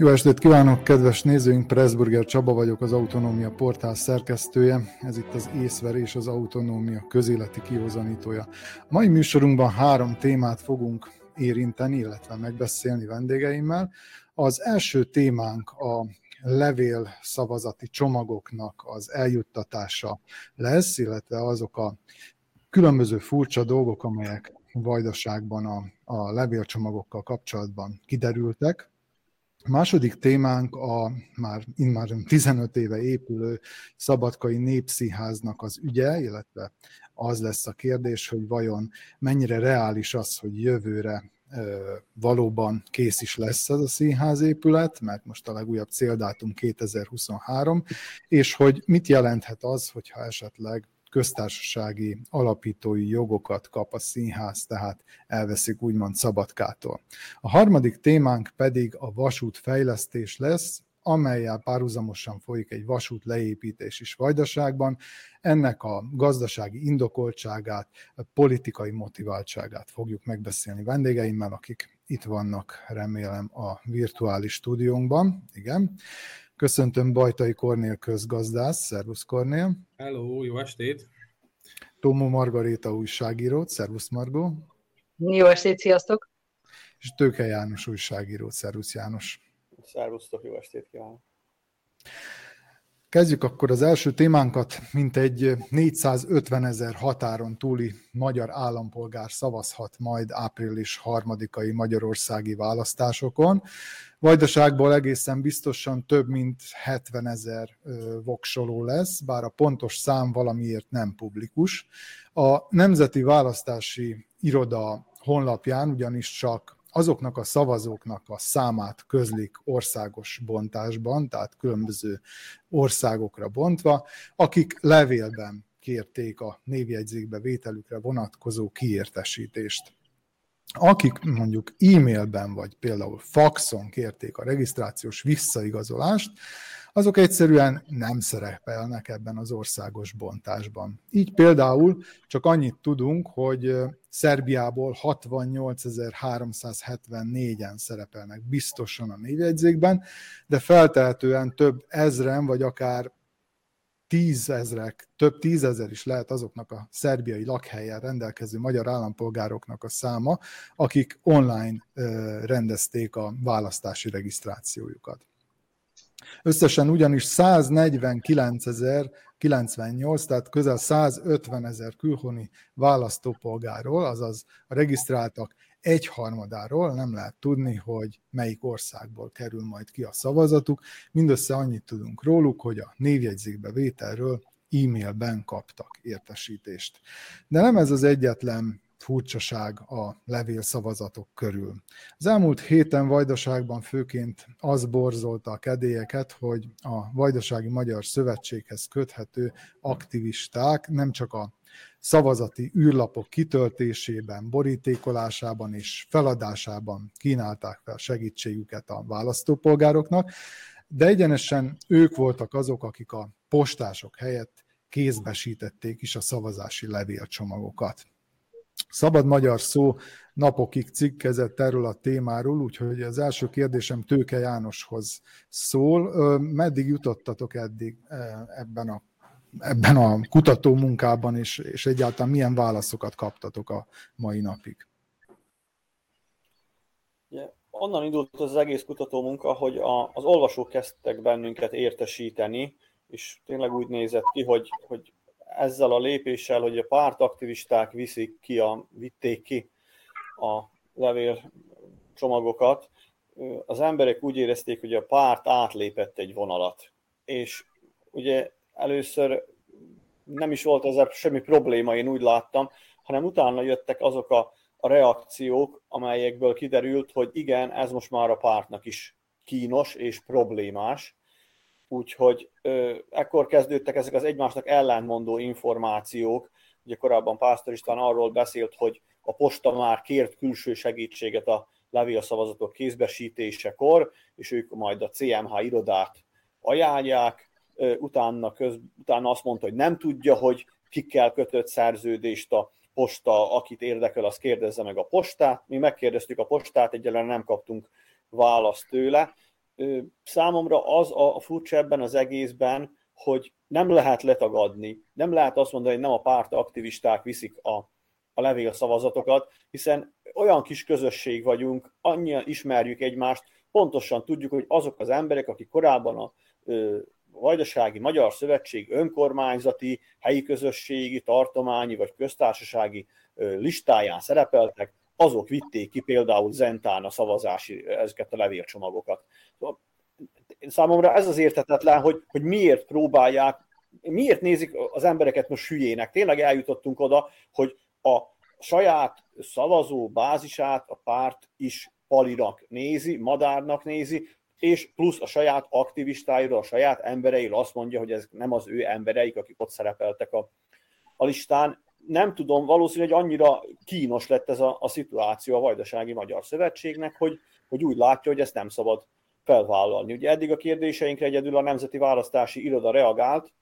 Jó estét kívánok, kedves nézőink! Pressburger Csaba vagyok, az Autonómia Portál szerkesztője. Ez itt az észverés, az autonómia közéleti kihozanítója. Mai műsorunkban három témát fogunk érinteni, illetve megbeszélni vendégeimmel. Az első témánk a levél szavazati csomagoknak az eljuttatása lesz, illetve azok a különböző furcsa dolgok, amelyek vajdaságban a, a levélcsomagokkal kapcsolatban kiderültek. A második témánk a már immár 15 éve épülő Szabadkai Népszínháznak az ügye, illetve az lesz a kérdés, hogy vajon mennyire reális az, hogy jövőre valóban kész is lesz ez a színházépület, mert most a legújabb céldátum 2023, és hogy mit jelenthet az, hogyha esetleg köztársasági alapítói jogokat kap a színház, tehát elveszik úgymond Szabadkától. A harmadik témánk pedig a vasútfejlesztés lesz, amelyel párhuzamosan folyik egy vasút leépítés is Vajdaságban. Ennek a gazdasági indokoltságát, a politikai motiváltságát fogjuk megbeszélni vendégeimmel, akik itt vannak, remélem, a virtuális stúdiónkban. Igen. Köszöntöm Bajtai Kornél közgazdász, szervusz Kornél. Hello, jó estét! Tomó Margaréta újságírót, szervusz Margó. Jó estét, sziasztok! És Tőke János újságírót, szervusz János. Szervusztok, jó estét kívánok! Kezdjük akkor az első témánkat, mint egy 450 ezer határon túli magyar állampolgár szavazhat majd április harmadikai magyarországi választásokon. Vajdaságból egészen biztosan több mint 70 ezer voksoló lesz, bár a pontos szám valamiért nem publikus. A Nemzeti Választási Iroda honlapján ugyanis csak azoknak a szavazóknak a számát közlik országos bontásban, tehát különböző országokra bontva, akik levélben kérték a névjegyzékbe vételükre vonatkozó kiértesítést. Akik mondjuk e-mailben vagy például faxon kérték a regisztrációs visszaigazolást, azok egyszerűen nem szerepelnek ebben az országos bontásban. Így például csak annyit tudunk, hogy Szerbiából 68.374-en szerepelnek biztosan a névjegyzékben, de feltehetően több ezren, vagy akár tízezrek, több tízezer is lehet azoknak a szerbiai lakhelyen rendelkező magyar állampolgároknak a száma, akik online rendezték a választási regisztrációjukat. Összesen ugyanis 149 ezer 98, tehát közel 150 ezer külhoni választópolgáról, azaz a regisztráltak egyharmadáról nem lehet tudni, hogy melyik országból kerül majd ki a szavazatuk. Mindössze annyit tudunk róluk, hogy a névjegyzékbe vételről e-mailben kaptak értesítést. De nem ez az egyetlen furcsaság a levélszavazatok körül. Az elmúlt héten Vajdaságban főként az borzolta a kedélyeket, hogy a Vajdasági Magyar Szövetséghez köthető aktivisták nem csak a szavazati űrlapok kitöltésében, borítékolásában és feladásában kínálták fel segítségüket a választópolgároknak, de egyenesen ők voltak azok, akik a postások helyett kézbesítették is a szavazási levélcsomagokat. Szabad magyar szó napokig cikkezett erről a témáról, úgyhogy az első kérdésem Tőke Jánoshoz szól. Meddig jutottatok eddig ebben a, ebben a kutató munkában, és, és egyáltalán milyen válaszokat kaptatok a mai napig? Ja, onnan indult az egész kutató munka, hogy a, az olvasók kezdtek bennünket értesíteni, és tényleg úgy nézett ki, hogy, hogy ezzel a lépéssel, hogy a pártaktivisták viszik ki a, vitték ki a levél csomagokat, az emberek úgy érezték, hogy a párt átlépett egy vonalat. És ugye először nem is volt ezzel semmi probléma, én úgy láttam, hanem utána jöttek azok a, a reakciók, amelyekből kiderült, hogy igen, ez most már a pártnak is kínos és problémás, Úgyhogy ö, ekkor kezdődtek ezek az egymásnak ellentmondó információk. Ugye korábban Pásztor István arról beszélt, hogy a posta már kért külső segítséget a levélszavazatok kézbesítésekor, és ők majd a CMH irodát ajánlják. Utána, köz, utána azt mondta, hogy nem tudja, hogy kikkel kötött szerződést a posta, akit érdekel, az kérdezze meg a postát. Mi megkérdeztük a postát, egyelőre nem kaptunk választ tőle számomra az a furcsa ebben az egészben, hogy nem lehet letagadni, nem lehet azt mondani, hogy nem a párt aktivisták viszik a, a levél szavazatokat, hiszen olyan kis közösség vagyunk, annyian ismerjük egymást, pontosan tudjuk, hogy azok az emberek, akik korábban a ö, Vajdasági Magyar Szövetség önkormányzati, helyi közösségi, tartományi vagy köztársasági listáján szerepeltek, azok vitték ki például Zentán a szavazási ezeket a levélcsomagokat. Szóval számomra ez az értetetlen, hogy, hogy miért próbálják, miért nézik az embereket most hülyének. Tényleg eljutottunk oda, hogy a saját szavazó bázisát a párt is palinak nézi, madárnak nézi, és plusz a saját aktivistáira, a saját embereire azt mondja, hogy ez nem az ő embereik, akik ott szerepeltek a, a listán. Nem tudom, valószínűleg annyira kínos lett ez a, a szituáció a Vajdasági Magyar Szövetségnek, hogy, hogy úgy látja, hogy ezt nem szabad felvállalni. Ugye eddig a kérdéseinkre egyedül a Nemzeti Választási Iroda reagált,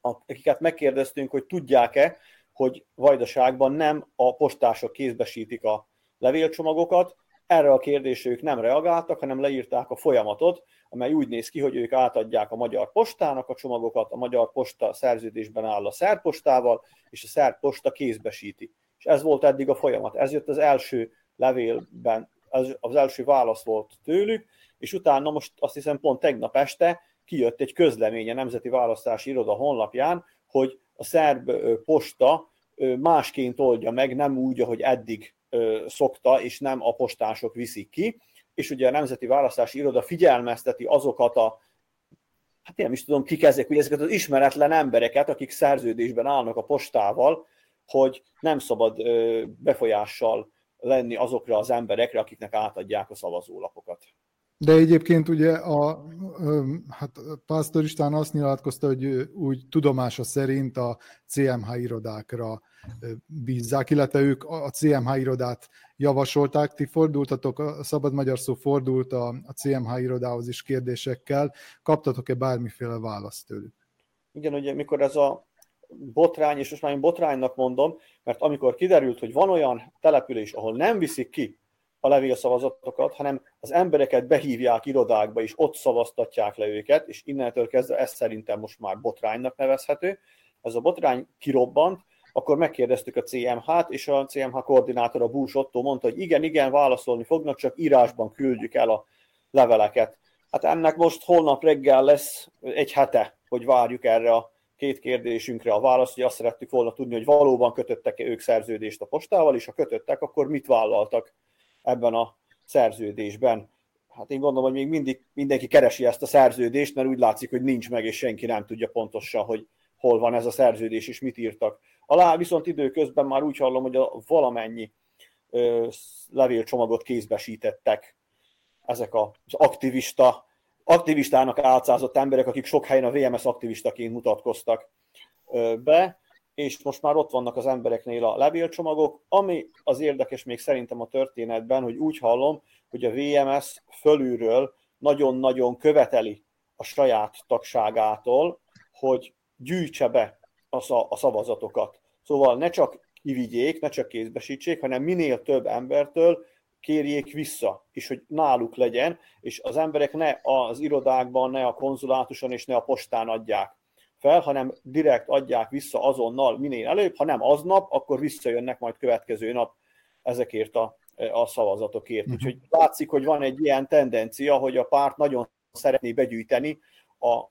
akiket megkérdeztünk, hogy tudják-e, hogy Vajdaságban nem a postások kézbesítik a levélcsomagokat, erre a kérdésre ők nem reagáltak, hanem leírták a folyamatot, amely úgy néz ki, hogy ők átadják a Magyar Postának a csomagokat, a Magyar Posta szerződésben áll a Szerpostával, és a Szerposta kézbesíti. És ez volt eddig a folyamat. Ez jött az első levélben, az, az első válasz volt tőlük, és utána most azt hiszem pont tegnap este kijött egy közlemény a Nemzeti Választási Iroda honlapján, hogy a szerb posta másként oldja meg, nem úgy, ahogy eddig szokta, és nem a postások viszik ki, és ugye a Nemzeti Választási Iroda figyelmezteti azokat a hát én nem is tudom, kik ezek, hogy ezeket az ismeretlen embereket, akik szerződésben állnak a postával, hogy nem szabad befolyással lenni azokra az emberekre, akiknek átadják a szavazólapokat. De egyébként ugye a, hát Pásztor István azt nyilatkozta, hogy úgy tudomása szerint a CMH irodákra bízzák, illetve ők a CMH irodát javasolták. Ti fordultatok, a Szabad Magyar Szó fordult a, a CMH irodához is kérdésekkel. Kaptatok-e bármiféle választ tőlük? Igen, ugye mikor ez a botrány, és most már én botránynak mondom, mert amikor kiderült, hogy van olyan település, ahol nem viszik ki a levélszavazatokat, hanem az embereket behívják irodákba, és ott szavaztatják le őket, és innentől kezdve ez szerintem most már botránynak nevezhető. Ez a botrány kirobbant, akkor megkérdeztük a CMH-t, és a CMH koordinátora Bús Otto mondta, hogy igen, igen, válaszolni fognak, csak írásban küldjük el a leveleket. Hát ennek most holnap reggel lesz egy hete, hogy várjuk erre a két kérdésünkre a választ, hogy azt szerettük volna tudni, hogy valóban kötöttek -e ők szerződést a postával, és ha kötöttek, akkor mit vállaltak ebben a szerződésben. Hát én gondolom, hogy még mindig mindenki keresi ezt a szerződést, mert úgy látszik, hogy nincs meg, és senki nem tudja pontosan, hogy hol van ez a szerződés, és mit írtak. Alá viszont időközben már úgy hallom, hogy a valamennyi ö, levélcsomagot kézbesítettek ezek az aktivista, aktivistának álcázott emberek, akik sok helyen a VMS aktivistaként mutatkoztak ö, be, és most már ott vannak az embereknél a levélcsomagok, ami az érdekes még szerintem a történetben, hogy úgy hallom, hogy a VMS fölülről nagyon-nagyon követeli a saját tagságától, hogy gyűjtse be a szavazatokat. Szóval ne csak kivigyék, ne csak kézbesítsék, hanem minél több embertől kérjék vissza, és hogy náluk legyen, és az emberek ne az irodákban, ne a konzulátuson és ne a postán adják fel, hanem direkt adják vissza azonnal minél előbb, ha nem aznap, akkor visszajönnek majd következő nap ezekért a, a szavazatokért. Uh-huh. Úgyhogy látszik, hogy van egy ilyen tendencia, hogy a párt nagyon szeretné begyűjteni a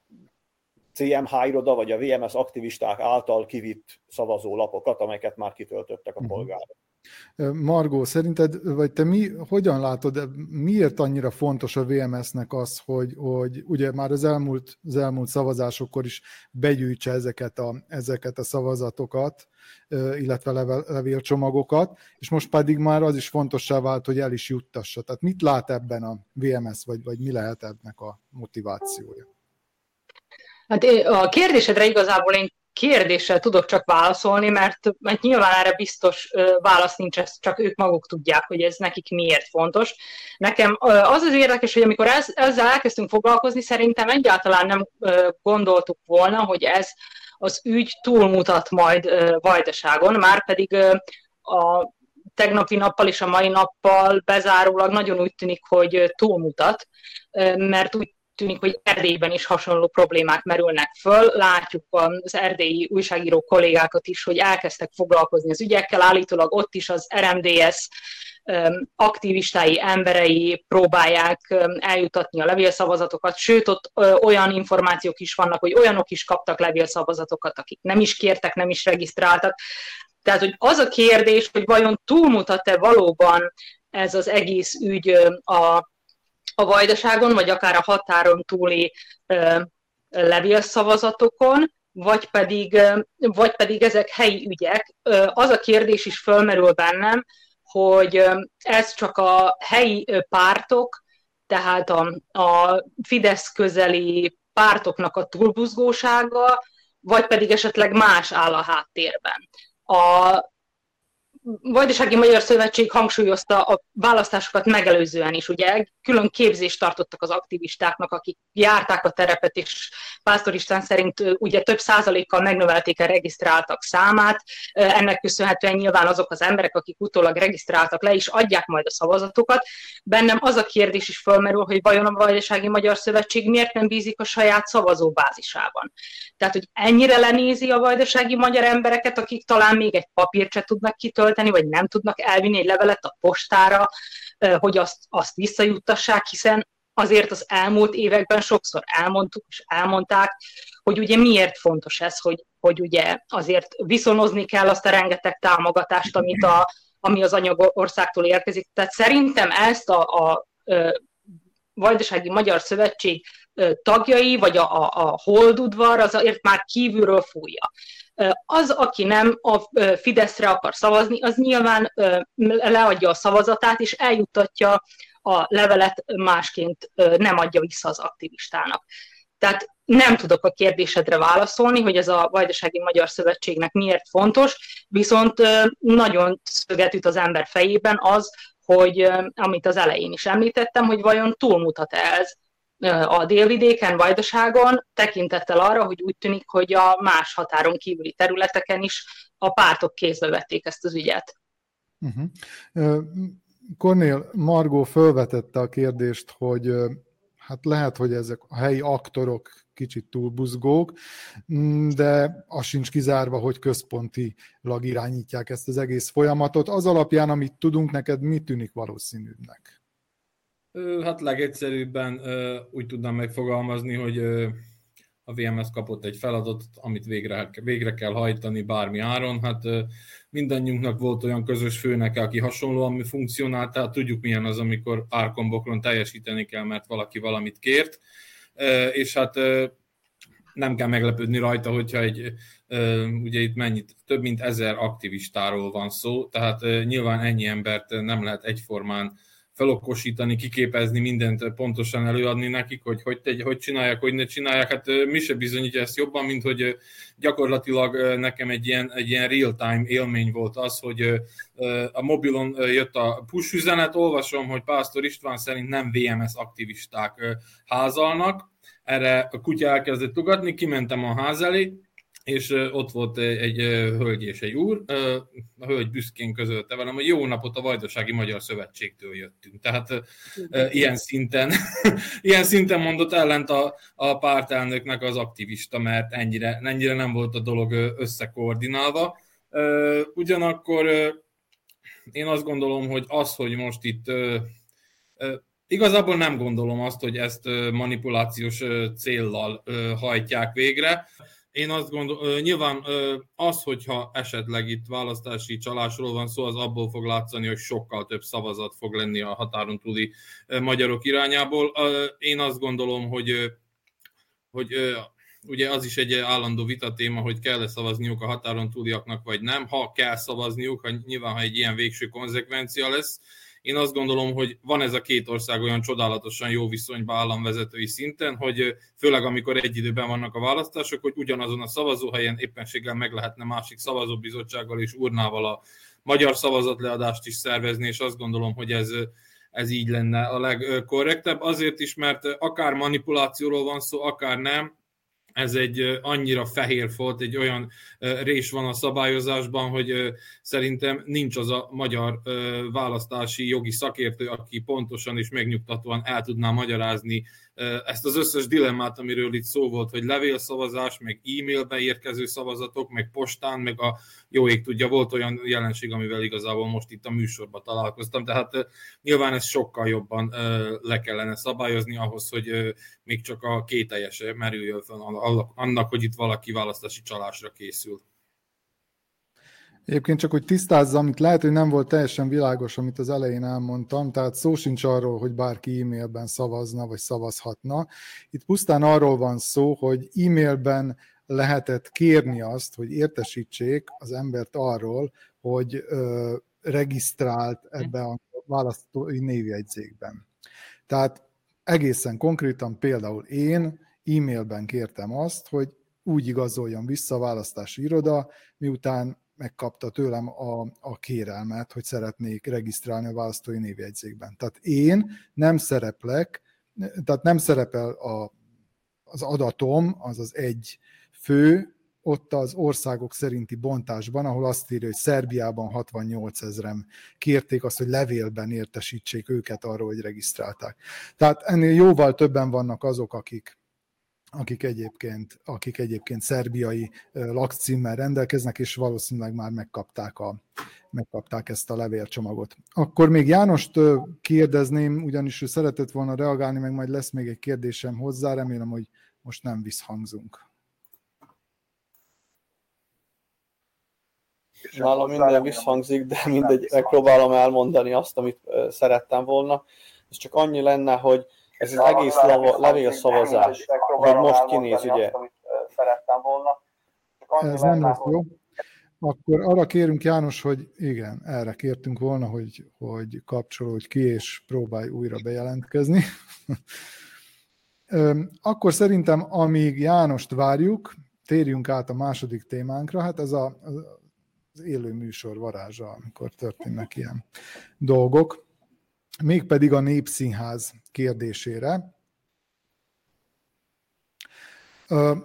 CMH iroda vagy a VMS aktivisták által kivitt szavazólapokat, amelyeket már kitöltöttek a mhm. polgárok. Margó, szerinted, vagy te mi, hogyan látod, miért annyira fontos a VMS-nek az, hogy, hogy ugye már az elmúlt, az elmúlt szavazásokkor is begyűjtse ezeket a, ezeket a szavazatokat, illetve level, levélcsomagokat, és most pedig már az is fontossá vált, hogy el is juttassa. Tehát mit lát ebben a VMS, vagy, vagy mi lehet ennek a motivációja? Hát a kérdésedre igazából én kérdéssel tudok csak válaszolni, mert, mert nyilván erre biztos válasz nincs, ezt csak ők maguk tudják, hogy ez nekik miért fontos. Nekem az az érdekes, hogy amikor ez, ezzel elkezdtünk foglalkozni, szerintem egyáltalán nem gondoltuk volna, hogy ez az ügy túlmutat majd Vajdaságon, már pedig a tegnapi nappal és a mai nappal bezárólag nagyon úgy tűnik, hogy túlmutat, mert úgy tűnik, hogy Erdélyben is hasonló problémák merülnek föl. Látjuk az erdélyi újságíró kollégákat is, hogy elkezdtek foglalkozni az ügyekkel, állítólag ott is az RMDS aktivistái, emberei próbálják eljutatni a levélszavazatokat, sőt, ott olyan információk is vannak, hogy olyanok is kaptak levélszavazatokat, akik nem is kértek, nem is regisztráltak. Tehát, hogy az a kérdés, hogy vajon túlmutat-e valóban ez az egész ügy a a vajdaságon, vagy akár a határon túli levélszavazatokon, vagy pedig, vagy pedig ezek helyi ügyek. Az a kérdés is fölmerül bennem, hogy ez csak a helyi pártok, tehát a, a Fidesz közeli pártoknak a túlbuzgósága, vagy pedig esetleg más áll a háttérben. A, Vajdasági Magyar Szövetség hangsúlyozta a választásokat megelőzően is, ugye külön képzést tartottak az aktivistáknak, akik járták a terepet, és Pásztor István szerint ugye több százalékkal megnövelték a regisztráltak számát, ennek köszönhetően nyilván azok az emberek, akik utólag regisztráltak le, is adják majd a szavazatokat. Bennem az a kérdés is fölmerül, hogy vajon a Vajdasági Magyar Szövetség miért nem bízik a saját szavazóbázisában. Tehát, hogy ennyire lenézi a vajdasági magyar embereket, akik talán még egy papírt se tudnak kitölteni, vagy nem tudnak elvinni egy levelet a postára, hogy azt, azt visszajuttassák, hiszen azért az elmúlt években sokszor elmondtuk és elmondták, hogy ugye miért fontos ez, hogy, hogy ugye azért viszonozni kell azt a rengeteg támogatást, amit a, ami az anyagországtól érkezik. Tehát szerintem ezt a, a, a Vajdasági Magyar Szövetség tagjai, vagy a, a, a holdudvar azért már kívülről fújja. Az, aki nem a Fideszre akar szavazni, az nyilván leadja a szavazatát, és eljuttatja a levelet másként nem adja vissza az aktivistának. Tehát nem tudok a kérdésedre válaszolni, hogy ez a Vajdasági Magyar Szövetségnek miért fontos, viszont nagyon szöget üt az ember fejében az, hogy amit az elején is említettem, hogy vajon túlmutat ez a délvidéken, Vajdaságon, tekintettel arra, hogy úgy tűnik, hogy a más határon kívüli területeken is a pártok kézbe vették ezt az ügyet. Uh-huh. Kornél Margó felvetette a kérdést, hogy hát lehet, hogy ezek a helyi aktorok kicsit túlbuzgók, mm, de az sincs kizárva, hogy központilag irányítják ezt az egész folyamatot. Az alapján, amit tudunk, neked mi tűnik valószínűbbnek? Hát legegyszerűbben úgy tudnám megfogalmazni, hogy a VMS kapott egy feladatot, amit végre, végre kell hajtani bármi áron. Hát mindannyiunknak volt olyan közös főnek, aki hasonlóan mi funkcionált, tehát tudjuk milyen az, amikor árkombokron teljesíteni kell, mert valaki valamit kért, és hát nem kell meglepődni rajta, hogyha egy, ugye itt mennyit, több mint ezer aktivistáról van szó, tehát nyilván ennyi embert nem lehet egyformán felokosítani, kiképezni, mindent pontosan előadni nekik, hogy hogy, tegy, hogy csinálják, hogy ne csinálják. Hát mi se bizonyítja ezt jobban, mint hogy gyakorlatilag nekem egy ilyen, egy ilyen real-time élmény volt az, hogy a mobilon jött a push üzenet, olvasom, hogy Pásztor István szerint nem VMS aktivisták házalnak, erre a kutya elkezdett ugatni, kimentem a ház elé, és ott volt egy hölgy és egy úr, a hölgy büszkén közölte velem, hogy jó napot a Vajdasági Magyar Szövetségtől jöttünk. Tehát ilyen szinten, ilyen szinten mondott ellent a, a pártelnöknek az aktivista, mert ennyire, ennyire nem volt a dolog összekoordinálva. Ugyanakkor én azt gondolom, hogy az, hogy most itt Igazából nem gondolom azt, hogy ezt manipulációs céllal hajtják végre. Én azt gondolom, nyilván az, hogyha esetleg itt választási csalásról van szó, az abból fog látszani, hogy sokkal több szavazat fog lenni a határon túli magyarok irányából. Én azt gondolom, hogy, hogy ugye az is egy állandó vitatéma, hogy kell-e szavazniuk a határon túliaknak, vagy nem. Ha kell szavazniuk, ha nyilván, ha egy ilyen végső konzekvencia lesz, én azt gondolom, hogy van ez a két ország olyan csodálatosan jó viszonyban államvezetői szinten, hogy főleg amikor egy időben vannak a választások, hogy ugyanazon a szavazóhelyen éppenséggel meg lehetne másik szavazóbizottsággal és urnával a magyar szavazatleadást is szervezni, és azt gondolom, hogy ez, ez így lenne a legkorrektebb. Azért is, mert akár manipulációról van szó, akár nem, ez egy annyira fehér folt, egy olyan rés van a szabályozásban, hogy szerintem nincs az a magyar választási jogi szakértő, aki pontosan és megnyugtatóan el tudná magyarázni ezt az összes dilemmát, amiről itt szó volt, hogy levélszavazás, meg e-mailbe érkező szavazatok, meg postán, meg a jó ég tudja, volt olyan jelenség, amivel igazából most itt a műsorban találkoztam, tehát nyilván ez sokkal jobban le kellene szabályozni ahhoz, hogy még csak a kételjese merüljön fel annak, hogy itt valaki választási csalásra készül. Egyébként csak, hogy tisztázzam, amit lehet, hogy nem volt teljesen világos, amit az elején elmondtam, tehát szó sincs arról, hogy bárki e-mailben szavazna, vagy szavazhatna. Itt pusztán arról van szó, hogy e-mailben lehetett kérni azt, hogy értesítsék az embert arról, hogy ö, regisztrált ebbe a választói névjegyzékben. Tehát egészen konkrétan például én e-mailben kértem azt, hogy úgy igazoljon vissza a választási iroda, miután megkapta tőlem a, a kérelmet, hogy szeretnék regisztrálni a választói névjegyzékben. Tehát én nem szereplek, tehát nem szerepel a, az adatom, az az egy fő, ott az országok szerinti bontásban, ahol azt írja, hogy Szerbiában 68 ezrem kérték azt, hogy levélben értesítsék őket arról, hogy regisztrálták. Tehát ennél jóval többen vannak azok, akik akik egyébként, akik egyébként szerbiai lakcímmel rendelkeznek, és valószínűleg már megkapták, a, megkapták ezt a levélcsomagot. Akkor még Jánost kérdezném, ugyanis ő szeretett volna reagálni, meg majd lesz még egy kérdésem hozzá, remélem, hogy most nem visszhangzunk. Nálam minden visszhangzik, de mindegy, megpróbálom elmondani azt, amit szerettem volna. Ez csak annyi lenne, hogy ez az egész levélszavazás, hogy most kinéz, ugye? Szerettem volna. Ez nem lesz jó. Akkor arra kérünk János, hogy igen, erre kértünk volna, hogy, hogy kapcsolódj ki, és próbálj újra bejelentkezni. Akkor szerintem, amíg Jánost várjuk, térjünk át a második témánkra. Hát ez a, az élő műsor varázsa, amikor történnek ilyen dolgok mégpedig a Népszínház kérdésére.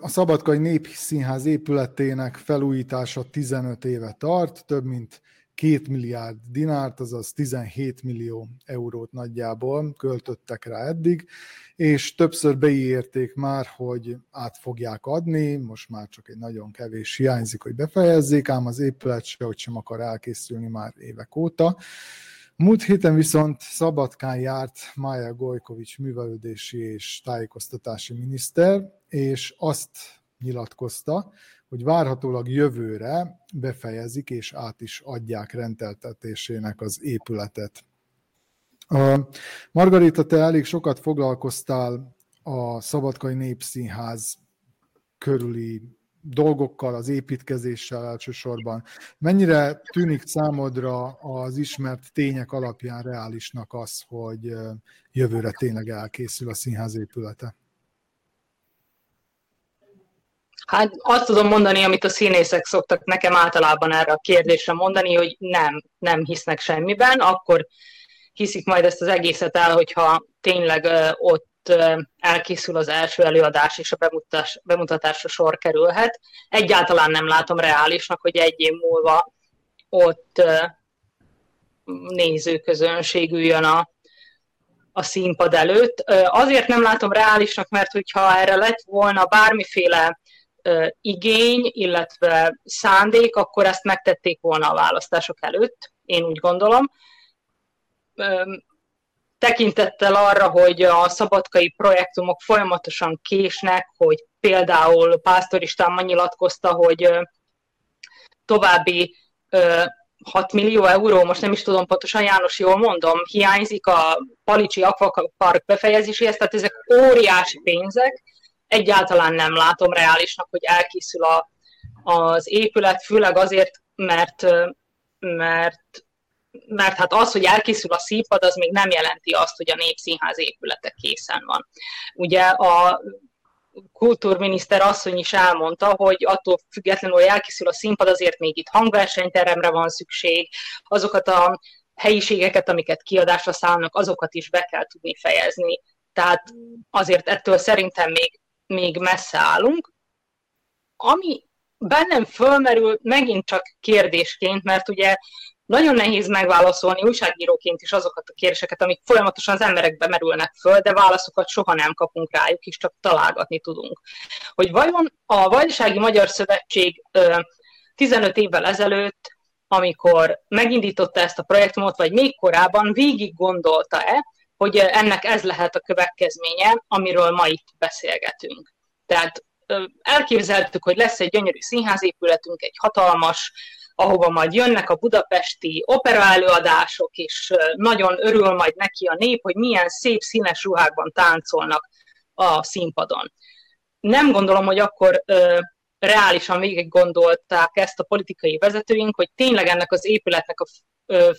A Szabadkai Népszínház épületének felújítása 15 éve tart, több mint 2 milliárd dinárt, azaz 17 millió eurót nagyjából költöttek rá eddig, és többször beígérték már, hogy át fogják adni, most már csak egy nagyon kevés hiányzik, hogy befejezzék, ám az épület se, hogy sem akar elkészülni már évek óta. Múlt héten viszont Szabadkán járt Mája Gojkovics művelődési és tájékoztatási miniszter, és azt nyilatkozta, hogy várhatólag jövőre befejezik és át is adják rendeltetésének az épületet. Margarita, te elég sokat foglalkoztál a Szabadkai Népszínház körüli dolgokkal, az építkezéssel elsősorban. Mennyire tűnik számodra az ismert tények alapján reálisnak az, hogy jövőre tényleg elkészül a színház épülete? Hát azt tudom mondani, amit a színészek szoktak nekem általában erre a kérdésre mondani, hogy nem, nem hisznek semmiben, akkor hiszik majd ezt az egészet el, hogyha tényleg ott elkészül az első előadás, és a bemutatás, bemutatásra sor kerülhet. Egyáltalán nem látom reálisnak, hogy egy év múlva ott nézőközönség üljön a, a színpad előtt. Azért nem látom reálisnak, mert hogyha erre lett volna bármiféle igény, illetve szándék, akkor ezt megtették volna a választások előtt, én úgy gondolom tekintettel arra, hogy a szabadkai projektumok folyamatosan késnek, hogy például Pásztor István nyilatkozta, hogy további 6 millió euró, most nem is tudom pontosan, János, jól mondom, hiányzik a Palicsi Aquapark befejezéséhez, tehát ezek óriási pénzek, egyáltalán nem látom reálisnak, hogy elkészül a, az épület, főleg azért, mert, mert mert hát az, hogy elkészül a színpad, az még nem jelenti azt, hogy a Népszínház épülete készen van. Ugye a kultúrminiszter asszony is elmondta, hogy attól függetlenül, hogy elkészül a színpad, azért még itt hangversenyteremre van szükség, azokat a helyiségeket, amiket kiadásra szállnak, azokat is be kell tudni fejezni. Tehát azért ettől szerintem még, még messze állunk. ami bennem fölmerül megint csak kérdésként, mert ugye nagyon nehéz megválaszolni újságíróként is azokat a kérdéseket, amik folyamatosan az emberekbe merülnek föl, de válaszokat soha nem kapunk rájuk, és csak találgatni tudunk. Hogy vajon a Vajdasági Magyar Szövetség 15 évvel ezelőtt, amikor megindította ezt a projektumot, vagy még korábban végig gondolta-e, hogy ennek ez lehet a következménye, amiről ma itt beszélgetünk. Tehát elképzeltük, hogy lesz egy gyönyörű színházépületünk, egy hatalmas, ahova majd jönnek a budapesti operaelőadások, és nagyon örül majd neki a nép, hogy milyen szép színes ruhákban táncolnak a színpadon. Nem gondolom, hogy akkor ö, reálisan végig gondolták ezt a politikai vezetőink, hogy tényleg ennek az épületnek a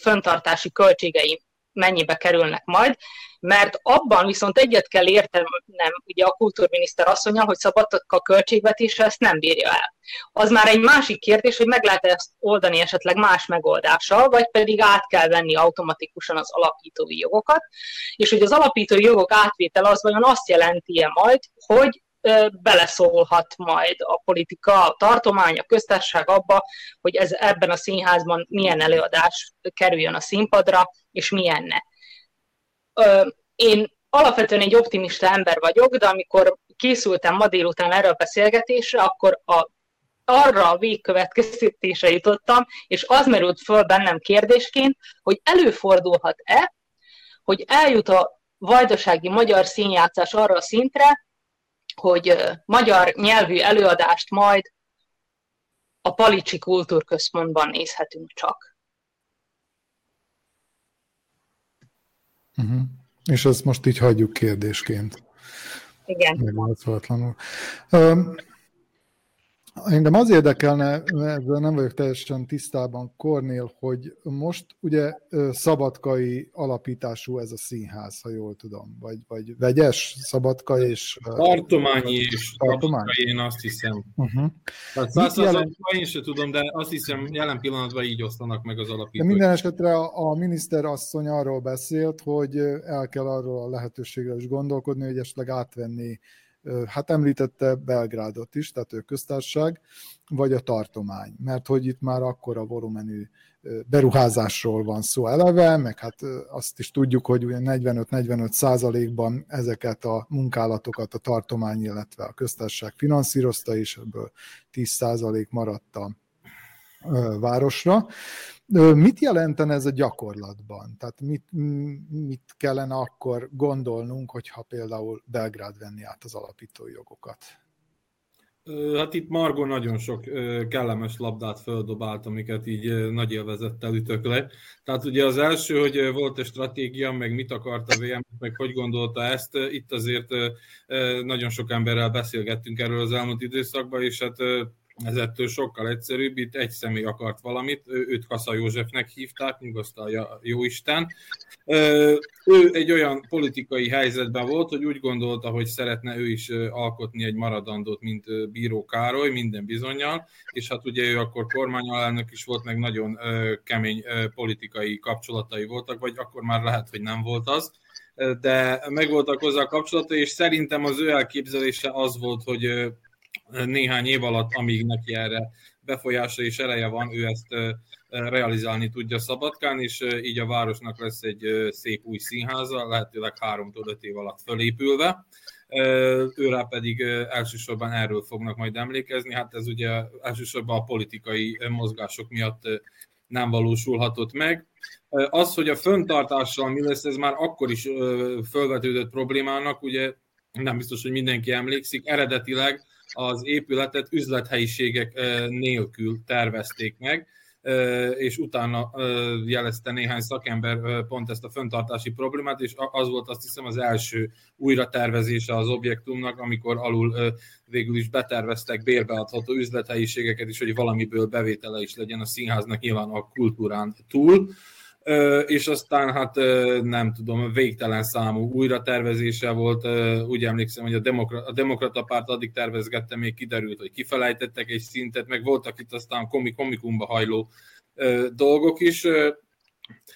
föntartási költségei mennyibe kerülnek majd, mert abban viszont egyet kell értenem ugye a kultúrminiszter asszonya, hogy a költségvetése ezt nem bírja el. Az már egy másik kérdés, hogy meg lehet ezt oldani esetleg más megoldással, vagy pedig át kell venni automatikusan az alapítói jogokat, és hogy az alapítói jogok átvétel az vajon azt jelenti-e majd, hogy beleszólhat majd a politika, a tartomány, a köztársaság abba, hogy ez ebben a színházban milyen előadás kerüljön a színpadra, és milyen ne. Én alapvetően egy optimista ember vagyok, de amikor készültem ma délután erre a beszélgetésre, akkor a, arra a végkövetkeztetésre jutottam, és az merült föl bennem kérdésként, hogy előfordulhat-e, hogy eljut a vajdasági magyar színjátszás arra a szintre, hogy magyar nyelvű előadást majd a Palicsi Kultúrközpontban nézhetünk csak. Uh-huh. És ezt most így hagyjuk kérdésként. Igen. Megválaszolatlanul. Um, Engem az érdekelne, ezzel nem vagyok teljesen tisztában, Kornél, hogy most ugye szabadkai alapítású ez a színház, ha jól tudom, vagy, vagy vegyes szabadkai és... Tartományi és tartomány? én azt hiszem. Uh-huh. Tehát száz jelen... én sem tudom, de azt hiszem jelen pillanatban így osztanak meg az alapítók. De minden esetre a, a miniszter asszony arról beszélt, hogy el kell arról a lehetőségről is gondolkodni, hogy esetleg átvenni hát említette Belgrádot is, tehát ő köztársaság, vagy a tartomány, mert hogy itt már akkora volumenű beruházásról van szó eleve, meg hát azt is tudjuk, hogy 45-45 százalékban ezeket a munkálatokat a tartomány, illetve a köztársaság finanszírozta, és ebből 10 százalék maradt a városra. Mit jelenten ez a gyakorlatban? Tehát mit, mit kellene akkor gondolnunk, hogyha például Belgrád venni át az alapítói jogokat? Hát itt Margo nagyon sok kellemes labdát földobált, amiket így nagy élvezettel ütök le. Tehát ugye az első, hogy volt egy stratégia, meg mit akart a VM, meg hogy gondolta ezt, itt azért nagyon sok emberrel beszélgettünk erről az elmúlt időszakban, és hát ez ettől sokkal egyszerűbb, itt egy személy akart valamit, őt Kassa Józsefnek hívták, nyugosztalja Jóisten. Ő egy olyan politikai helyzetben volt, hogy úgy gondolta, hogy szeretne ő is alkotni egy maradandót, mint Bíró Károly, minden bizonyal, és hát ugye ő akkor kormányalelnök is volt, meg nagyon kemény politikai kapcsolatai voltak, vagy akkor már lehet, hogy nem volt az. De megvoltak hozzá a kapcsolatai, és szerintem az ő elképzelése az volt, hogy néhány év alatt, amíg neki erre befolyása és ereje van, ő ezt realizálni tudja Szabadkán, és így a városnak lesz egy szép új színháza, lehetőleg háromtól öt év alatt fölépülve. Őrá pedig elsősorban erről fognak majd emlékezni. Hát ez ugye elsősorban a politikai mozgások miatt nem valósulhatott meg. Az, hogy a föntartással mi lesz, ez már akkor is fölvetődött problémának, ugye nem biztos, hogy mindenki emlékszik, eredetileg az épületet üzlethelyiségek nélkül tervezték meg, és utána jelezte néhány szakember pont ezt a föntartási problémát, és az volt azt hiszem az első újratervezése az objektumnak, amikor alul végül is beterveztek bérbeadható üzlethelyiségeket is, hogy valamiből bevétele is legyen a színháznak nyilván a kultúrán túl és aztán hát nem tudom, végtelen számú újratervezése volt, úgy emlékszem, hogy a, demokra, a demokrata párt addig tervezgette, még kiderült, hogy kifelejtettek egy szintet, meg voltak itt aztán komik, komikumba hajló dolgok is.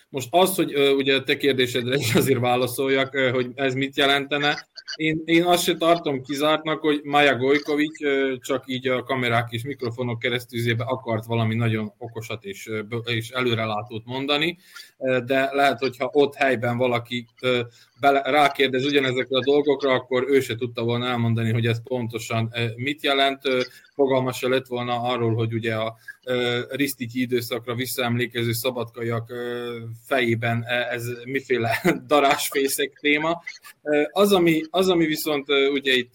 Most az, hogy ugye te kérdésedre is azért válaszoljak, hogy ez mit jelentene, én, én azt se tartom kizártnak, hogy Maja Gojkovic csak így a kamerák és mikrofonok keresztüzébe akart valami nagyon okosat és, és előrelátót mondani, de lehet, hogyha ott helyben valaki bele, rákérdez ugyanezekre a dolgokra, akkor ő se tudta volna elmondani, hogy ez pontosan mit jelent. Fogalma se lett volna arról, hogy ugye a Risztiki időszakra visszaemlékező szabadkajak fejében ez miféle darásfészek téma. Az, ami, az, ami viszont ugye itt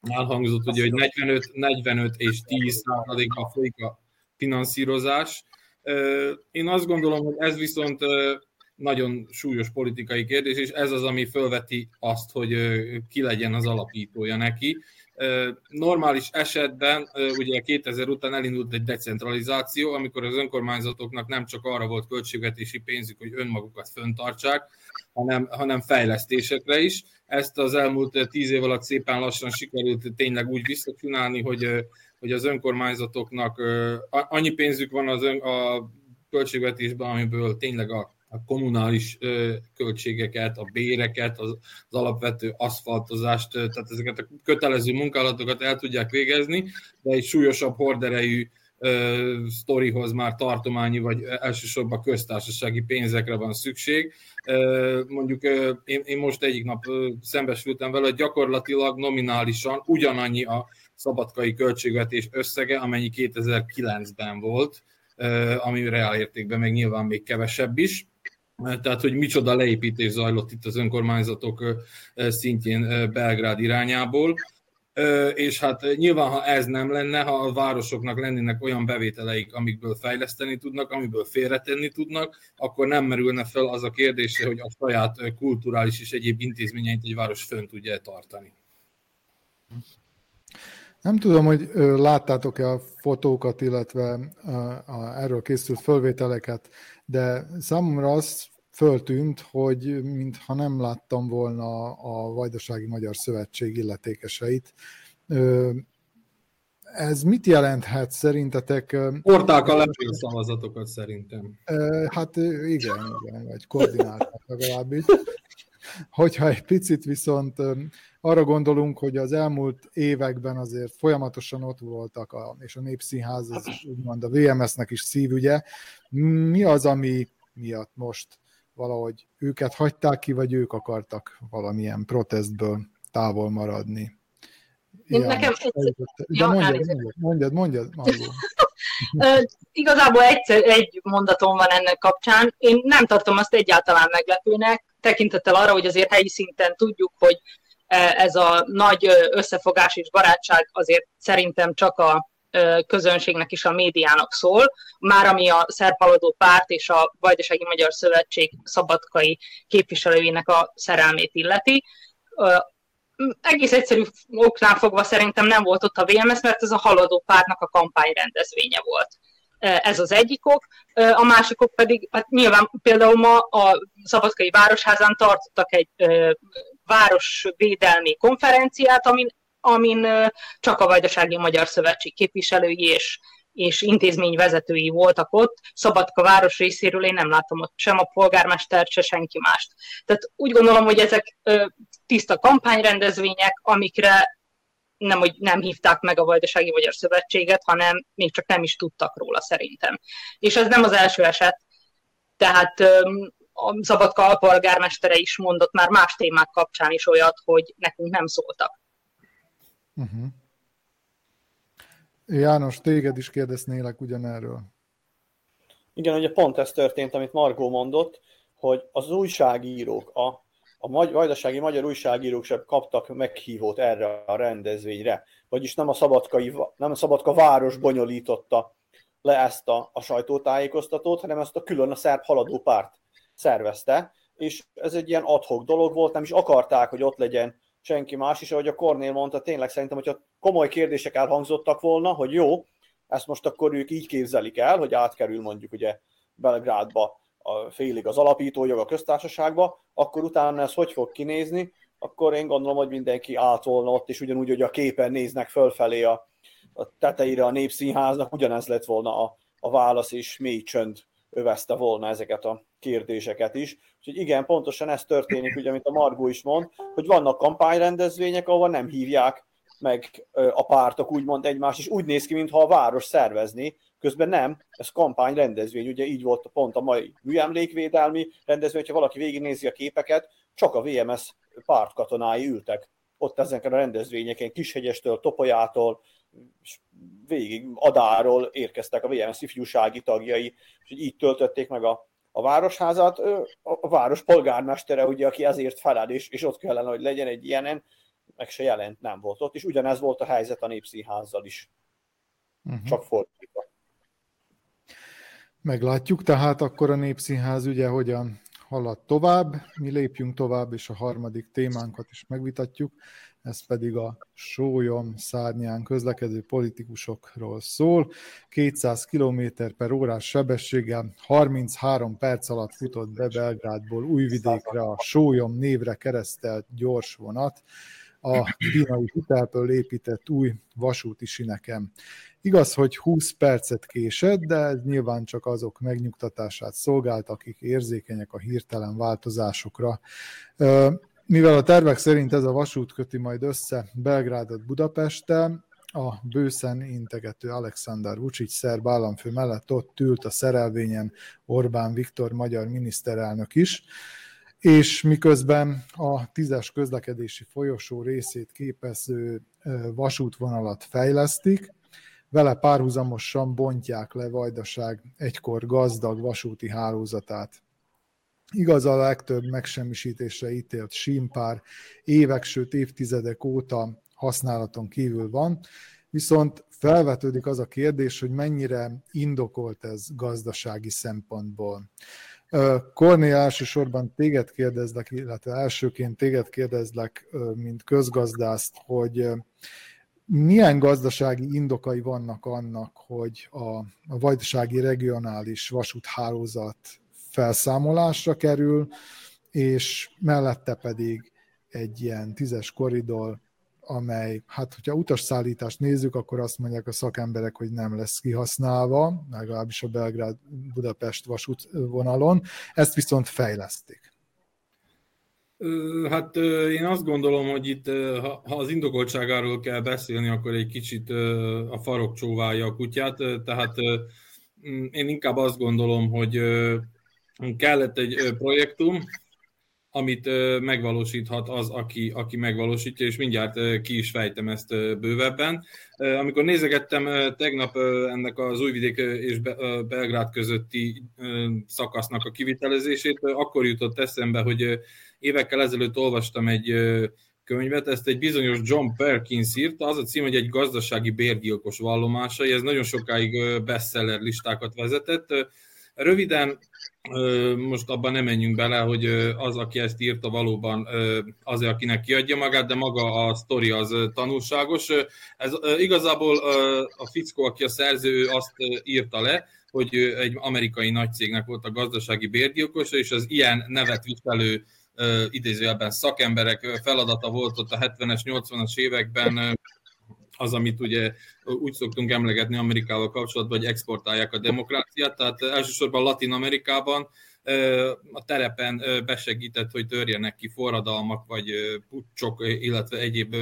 elhangzott, ugye, hogy 45, 45 és 10 százalékban folyik a finanszírozás. Én azt gondolom, hogy ez viszont nagyon súlyos politikai kérdés, és ez az, ami felveti azt, hogy ki legyen az alapítója neki. Normális esetben, ugye 2000 után elindult egy decentralizáció, amikor az önkormányzatoknak nem csak arra volt költségvetési pénzük, hogy önmagukat föntartsák, hanem, hanem fejlesztésekre is. Ezt az elmúlt tíz év alatt szépen lassan sikerült tényleg úgy visszacsinálni, hogy, hogy az önkormányzatoknak annyi pénzük van az ön, a költségvetésben, amiből tényleg a a kommunális költségeket, a béreket, az, alapvető aszfaltozást, tehát ezeket a kötelező munkálatokat el tudják végezni, de egy súlyosabb horderejű sztorihoz már tartományi, vagy elsősorban köztársasági pénzekre van szükség. Mondjuk én, most egyik nap szembesültem vele, hogy gyakorlatilag nominálisan ugyanannyi a szabadkai költségvetés összege, amennyi 2009-ben volt, ami reálértékben meg nyilván még kevesebb is tehát hogy micsoda leépítés zajlott itt az önkormányzatok szintjén Belgrád irányából. És hát nyilván, ha ez nem lenne, ha a városoknak lennének olyan bevételeik, amikből fejleszteni tudnak, amiből félretenni tudnak, akkor nem merülne fel az a kérdése, hogy a saját kulturális és egyéb intézményeit egy város fönn tudja tartani. Nem tudom, hogy láttátok-e a fotókat, illetve a, a, erről készült fölvételeket, de számomra az föltűnt, hogy mintha nem láttam volna a Vajdasági Magyar Szövetség illetékeseit. Ez mit jelenthet szerintetek? Porták a szavazatokat szerintem. Hát igen, igen, vagy koordinálták legalábbis. Hogyha egy picit viszont arra gondolunk, hogy az elmúlt években azért folyamatosan ott voltak, a, és a Népszínház, az úgymond a VMS-nek is szívügye, mi az, ami miatt most valahogy őket hagyták ki, vagy ők akartak valamilyen protestből távol maradni? Ilyen, Nekem. De mondjad, mondjad, mondjad, mondjad, mondjad. Igazából egyszer, egy mondatom van ennek kapcsán. Én nem tartom azt egyáltalán meglepőnek, tekintettel arra, hogy azért helyi szinten tudjuk, hogy ez a nagy összefogás és barátság azért szerintem csak a közönségnek és a médiának szól, már ami a szerpaladó párt és a Vajdasági Magyar Szövetség szabadkai képviselőinek a szerelmét illeti. Egész egyszerű oknál fogva szerintem nem volt ott a VMS, mert ez a haladó pártnak a kampány rendezvénye volt. Ez az egyik ok. A másik ok pedig, hát nyilván például ma a Szabadkai Városházán tartottak egy városvédelmi konferenciát, amin, amin csak a Vajdasági Magyar Szövetség képviselői és, és intézményvezetői voltak ott. Szabadka város részéről én nem látom ott sem a polgármestert, se senki mást. Tehát úgy gondolom, hogy ezek tiszta kampányrendezvények, amikre nem, hogy nem hívták meg a Vajdasági Magyar Szövetséget, hanem még csak nem is tudtak róla szerintem. És ez nem az első eset. Tehát a Szabadka alpolgármestere is mondott már más témák kapcsán is olyat, hogy nekünk nem szóltak. Uh-huh. János, téged is kérdeznélek ugyanerről. Igen, ugye pont ez történt, amit Margó mondott, hogy az újságírók, a, a magy- vajdasági magyar újságírók sem kaptak meghívót erre a rendezvényre. Vagyis nem a, szabadkai, nem a Szabadka város bonyolította le ezt a, a sajtótájékoztatót, hanem ezt a külön a szerb haladó párt szervezte, és ez egy ilyen adhok dolog volt, nem is akarták, hogy ott legyen senki más, és ahogy a Kornél mondta, tényleg szerintem, hogyha komoly kérdések elhangzottak volna, hogy jó, ezt most akkor ők így képzelik el, hogy átkerül mondjuk ugye Belgrádba a félig az alapítójog a köztársaságba, akkor utána ez hogy fog kinézni, akkor én gondolom, hogy mindenki állt volna ott, és ugyanúgy, hogy a képen néznek fölfelé a, a tetejére a népszínháznak, ugyanez lett volna a, a válasz, és mély csönd övezte volna ezeket a kérdéseket is. Úgyhogy igen, pontosan ez történik, ugye, amit a Margó is mond, hogy vannak kampányrendezvények, ahol nem hívják meg a pártok úgymond egymást, és úgy néz ki, mintha a város szervezni, közben nem, ez kampányrendezvény, ugye így volt pont a mai műemlékvédelmi rendezvény, ha valaki végignézi a képeket, csak a VMS pártkatonái ültek ott ezeken a rendezvényeken, Kishegyestől, Topolyától, és végig Adáról érkeztek a VMS ifjúsági tagjai, és így töltötték meg a, a városházat. A város polgármestere, ugye, aki ezért felel, és, és ott kellene, hogy legyen egy ilyenen, meg se jelent, nem volt ott, és ugyanez volt a helyzet a Népszínházzal is. Uh-huh. Csak fordítva. Meglátjuk tehát akkor a Népszínház ugye hogyan halad tovább, mi lépjünk tovább, és a harmadik témánkat is megvitatjuk, ez pedig a sólyom szárnyán közlekedő politikusokról szól. 200 km per órás sebességgel 33 perc alatt futott be Belgrádból Újvidékre a sólyom névre keresztelt gyors vonat a kínai hitelből épített új vasúti sineken. Igaz, hogy 20 percet késett, de ez nyilván csak azok megnyugtatását szolgált, akik érzékenyek a hirtelen változásokra. Mivel a tervek szerint ez a vasút köti majd össze Belgrádot Budapesttel, a bőszen integető Alexander Vucic szerb államfő mellett ott ült a szerelvényen Orbán Viktor magyar miniszterelnök is, és miközben a tízes közlekedési folyosó részét képező vasútvonalat fejlesztik, vele párhuzamosan bontják le Vajdaság egykor gazdag vasúti hálózatát. Igaz, a legtöbb megsemmisítésre ítélt símpár évek, sőt évtizedek óta használaton kívül van, viszont felvetődik az a kérdés, hogy mennyire indokolt ez gazdasági szempontból. Korné, elsősorban téged kérdezlek, illetve elsőként téged kérdezlek, mint közgazdászt, hogy milyen gazdasági indokai vannak annak, hogy a, a vajdasági regionális vasúthálózat felszámolásra kerül, és mellette pedig egy ilyen tízes koridor amely, hát hogyha utasszállítást nézzük, akkor azt mondják a szakemberek, hogy nem lesz kihasználva, legalábbis a Belgrád-Budapest vasútvonalon, ezt viszont fejlesztik. Hát én azt gondolom, hogy itt, ha az indokoltságáról kell beszélni, akkor egy kicsit a farok csóválja a kutyát, tehát én inkább azt gondolom, hogy kellett egy projektum, amit megvalósíthat az, aki, aki megvalósítja, és mindjárt ki is fejtem ezt bővebben. Amikor nézegettem tegnap ennek az Újvidék és Belgrád közötti szakasznak a kivitelezését, akkor jutott eszembe, hogy évekkel ezelőtt olvastam egy könyvet, ezt egy bizonyos John Perkins írta, az a cím, hogy egy gazdasági bérgyilkos vallomásai, ez nagyon sokáig bestseller listákat vezetett, Röviden, most abban nem menjünk bele, hogy az, aki ezt írta, valóban az, akinek kiadja magát, de maga a sztori az tanulságos. Ez igazából a fickó, aki a szerző, azt írta le, hogy egy amerikai nagycégnek volt a gazdasági bérgyilkosa, és az ilyen nevet viselő idézőjelben szakemberek feladata volt ott a 70-es, 80-as években az, amit ugye úgy szoktunk emlegetni Amerikával kapcsolatban, hogy exportálják a demokráciát, tehát elsősorban Latin Amerikában a terepen besegített, hogy törjenek ki forradalmak, vagy pucsok, illetve egyéb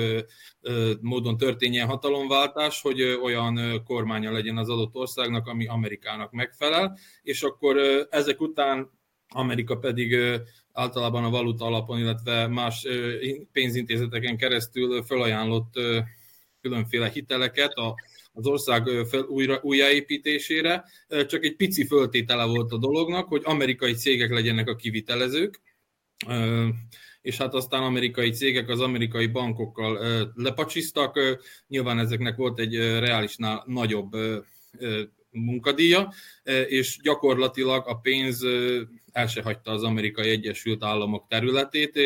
módon történjen hatalomváltás, hogy olyan kormánya legyen az adott országnak, ami Amerikának megfelel, és akkor ezek után Amerika pedig általában a valuta alapon, illetve más pénzintézeteken keresztül felajánlott különféle hiteleket a, az ország fel, újra, újjáépítésére, csak egy pici föltétele volt a dolognak, hogy amerikai cégek legyenek a kivitelezők, és hát aztán amerikai cégek az amerikai bankokkal lepacsisztak, nyilván ezeknek volt egy reálisnál nagyobb munkadíja, és gyakorlatilag a pénz el se hagyta az amerikai Egyesült Államok területét,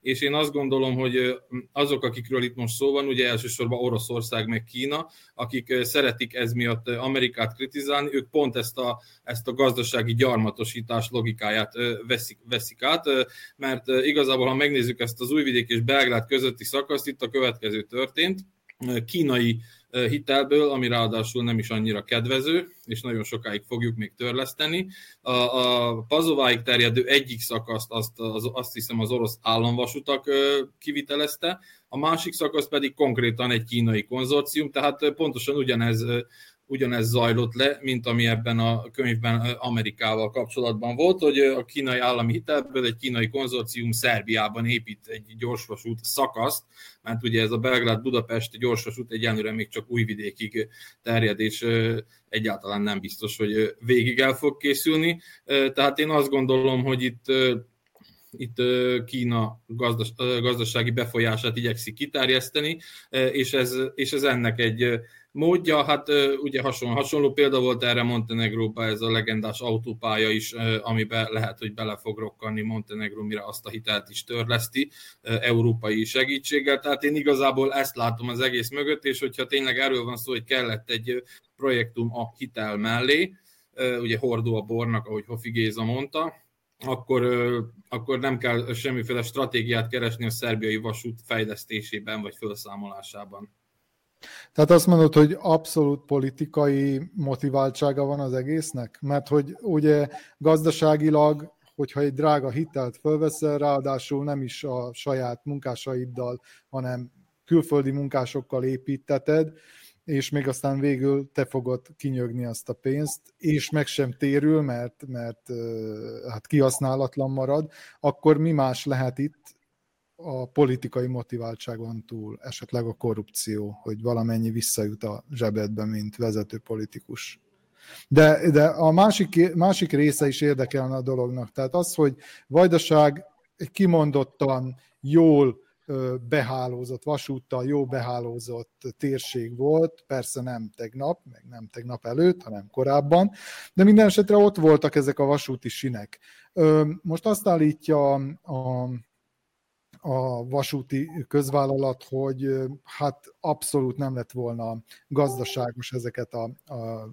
és én azt gondolom, hogy azok, akikről itt most szó van, ugye elsősorban Oroszország meg Kína, akik szeretik ez miatt Amerikát kritizálni, ők pont ezt a, ezt a gazdasági gyarmatosítás logikáját veszik, veszik át, mert igazából, ha megnézzük ezt az Újvidék és Belgrád közötti szakaszt, itt a következő történt, kínai hitelből, ami ráadásul nem is annyira kedvező, és nagyon sokáig fogjuk még törleszteni. A, a Pazováig terjedő egyik szakaszt azt, az, azt hiszem az orosz államvasutak kivitelezte, a másik szakasz pedig konkrétan egy kínai konzorcium, tehát pontosan ugyanez ugyanez zajlott le, mint ami ebben a könyvben Amerikával kapcsolatban volt, hogy a kínai állami hitelből egy kínai konzorcium Szerbiában épít egy gyorsvasút szakaszt, mert ugye ez a Belgrád-Budapest gyorsvasút egyenlőre még csak újvidékig terjed, és egyáltalán nem biztos, hogy végig el fog készülni. Tehát én azt gondolom, hogy itt itt Kína gazdas, gazdasági befolyását igyekszik kiterjeszteni, és ez, és ez ennek egy módja, hát ugye hasonló, hasonló példa volt erre Montenegróban ez a legendás autópálya is, amiben lehet, hogy bele fog rokkanni Montenegró, mire azt a hitelt is törleszti európai segítséggel. Tehát én igazából ezt látom az egész mögött, és hogyha tényleg erről van szó, hogy kellett egy projektum a hitel mellé, ugye hordó a bornak, ahogy Hofi Géza mondta, akkor, akkor nem kell semmiféle stratégiát keresni a szerbiai vasút fejlesztésében vagy felszámolásában. Tehát azt mondod, hogy abszolút politikai motiváltsága van az egésznek? Mert hogy ugye gazdaságilag, hogyha egy drága hitelt fölveszel, ráadásul nem is a saját munkásaiddal, hanem külföldi munkásokkal építeted, és még aztán végül te fogod kinyögni azt a pénzt, és meg sem térül, mert, mert hát kihasználatlan marad, akkor mi más lehet itt, a politikai motiváltságon túl, esetleg a korrupció, hogy valamennyi visszajut a zsebedbe, mint vezető politikus. De, de a másik, másik része is érdekelne a dolognak. Tehát az, hogy Vajdaság egy kimondottan jól behálózott vasúttal, jó behálózott térség volt, persze nem tegnap, meg nem tegnap előtt, hanem korábban, de minden esetre ott voltak ezek a vasúti sinek. Most azt állítja a a vasúti közvállalat, hogy hát abszolút nem lett volna gazdaságos ezeket a, a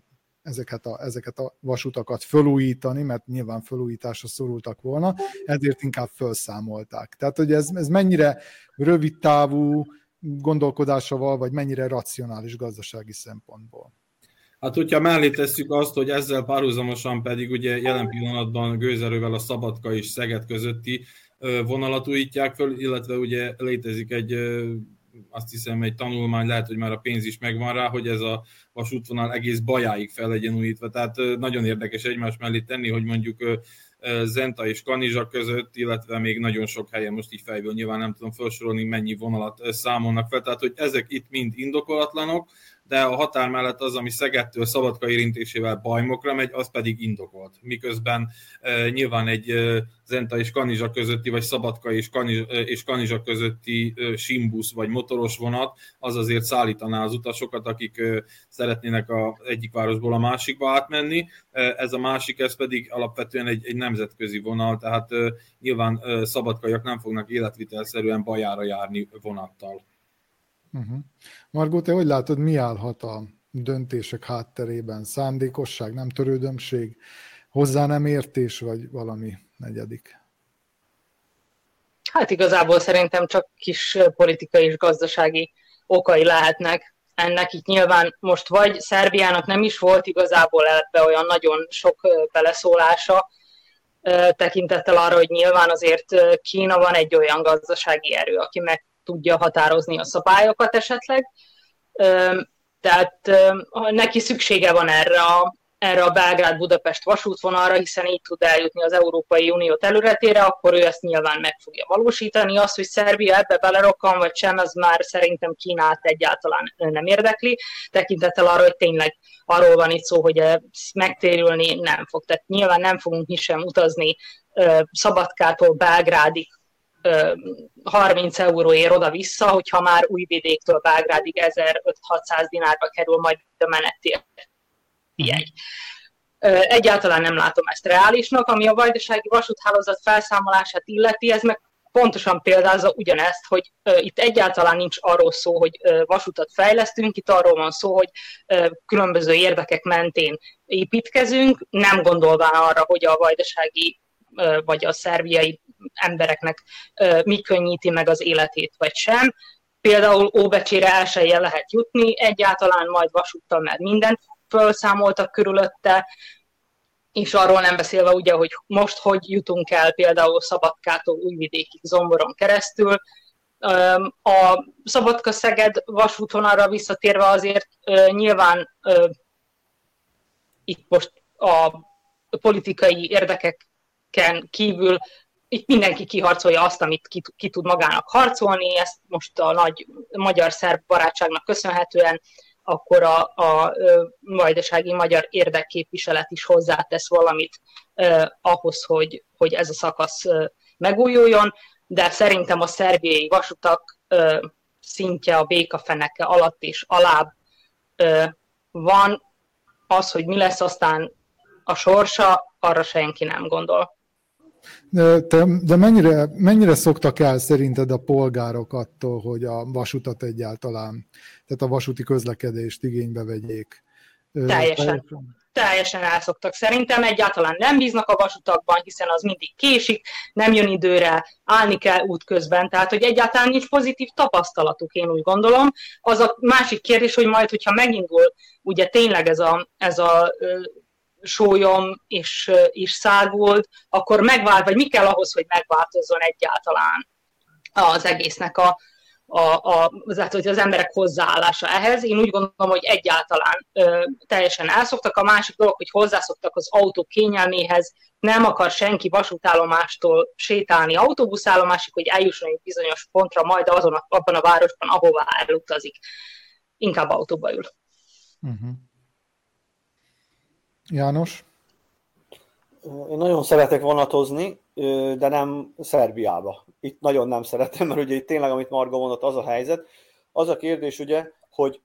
ezeket a, ezeket a vasutakat fölújítani, mert nyilván fölújításra szorultak volna, ezért inkább felszámolták. Tehát, hogy ez, ez mennyire rövid távú gondolkodásával, vagy mennyire racionális gazdasági szempontból. Hát, hogyha mellé tesszük azt, hogy ezzel párhuzamosan pedig ugye jelen pillanatban gőzerővel a Szabadka és Szeged közötti vonalat újítják föl, illetve ugye létezik egy azt hiszem egy tanulmány, lehet, hogy már a pénz is megvan rá, hogy ez a vasútvonal egész bajáig fel legyen újítva. Tehát nagyon érdekes egymás mellé tenni, hogy mondjuk Zenta és Kanizsa között, illetve még nagyon sok helyen, most így fejből nyilván nem tudom felsorolni, mennyi vonalat számolnak fel, tehát hogy ezek itt mind indokolatlanok, de a határ mellett az, ami Szegedtől Szabadka érintésével bajmokra megy, az pedig indokolt. Miközben e, nyilván egy e, Zenta és Kanizsa közötti, vagy Szabadka és Kanizsa, és Kanizsa közötti e, simbusz vagy motoros vonat, az azért szállítaná az utasokat, akik e, szeretnének a egyik városból a másikba átmenni. E, ez a másik, ez pedig alapvetően egy, egy nemzetközi vonal, tehát e, nyilván e, szabadkaiak nem fognak életvitelszerűen bajára járni vonattal. Uh-huh. Margó, te hogy látod, mi állhat a döntések hátterében? Szándékosság, nem törődömség, hozzá nem értés, vagy valami negyedik? Hát igazából szerintem csak kis politikai és gazdasági okai lehetnek. Ennek itt nyilván most vagy Szerbiának nem is volt igazából ebbe olyan nagyon sok beleszólása, tekintettel arra, hogy nyilván azért Kína van egy olyan gazdasági erő, aki meg tudja határozni a szabályokat esetleg. Tehát neki szüksége van erre a, erre a Belgrád-Budapest vasútvonalra, hiszen így tud eljutni az Európai Unió területére, akkor ő ezt nyilván meg fogja valósítani. Az, hogy Szerbia ebbe belerokkan, vagy sem, az már szerintem Kínát egyáltalán nem érdekli, tekintettel arra, hogy tényleg arról van itt szó, hogy megtérülni nem fog. Tehát nyilván nem fogunk mi sem utazni Szabadkától Belgrádig 30 euróért oda-vissza, hogyha már Újvidéktől Belgrádig 1500 dinárba kerül majd a menetért jegy. Egyáltalán nem látom ezt reálisnak, ami a vajdasági vasúthálózat felszámolását illeti, ez meg pontosan példázza ugyanezt, hogy itt egyáltalán nincs arról szó, hogy vasutat fejlesztünk, itt arról van szó, hogy különböző érdekek mentén építkezünk, nem gondolván arra, hogy a vajdasági vagy a szerbiai embereknek mi könnyíti meg az életét, vagy sem. például Óbecsére elsője lehet jutni, egyáltalán majd vasúttal, mert mindent felszámoltak körülötte, és arról nem beszélve ugye, hogy most hogy jutunk el például Szabadkától Újvidékig Zomboron keresztül. A Szabadka-Szeged vasútvonalra visszatérve azért nyilván itt most a politikai érdekeken kívül itt mindenki kiharcolja azt, amit ki, ki tud magának harcolni, ezt most a nagy magyar-szerb barátságnak köszönhetően akkor a, a vajdasági magyar érdekképviselet is hozzátesz valamit eh, ahhoz, hogy, hogy ez a szakasz eh, megújuljon, de szerintem a szerbiai vasutak eh, szintje a békafeneke alatt és alább eh, van. Az, hogy mi lesz aztán a sorsa, arra senki nem gondol. De, te, de mennyire, mennyire szoktak el szerinted a polgárok attól, hogy a vasutat egyáltalán, tehát a vasúti közlekedést igénybe vegyék? Teljesen. Teljesen elszoktak. Szerintem egyáltalán nem bíznak a vasutakban, hiszen az mindig késik, nem jön időre, állni kell útközben, tehát hogy egyáltalán nincs pozitív tapasztalatuk, én úgy gondolom. Az a másik kérdés, hogy majd, hogyha megindul ugye tényleg ez a, ez a sólyom és, és szágult, akkor megvált, vagy mi kell ahhoz, hogy megváltozzon egyáltalán az egésznek a, a, a, az, hogy az emberek hozzáállása ehhez. Én úgy gondolom, hogy egyáltalán ö, teljesen elszoktak. A másik dolog, hogy hozzászoktak az autó kényelméhez, nem akar senki vasútállomástól sétálni autóbuszállomásig, hogy eljusson egy bizonyos pontra, majd azon a, abban a városban, ahová elutazik. Inkább autóba ül. Uh-huh. János? Én nagyon szeretek vonatozni, de nem Szerbiába. Itt nagyon nem szeretem, mert ugye itt tényleg, amit Marga mondott, az a helyzet. Az a kérdés ugye, hogy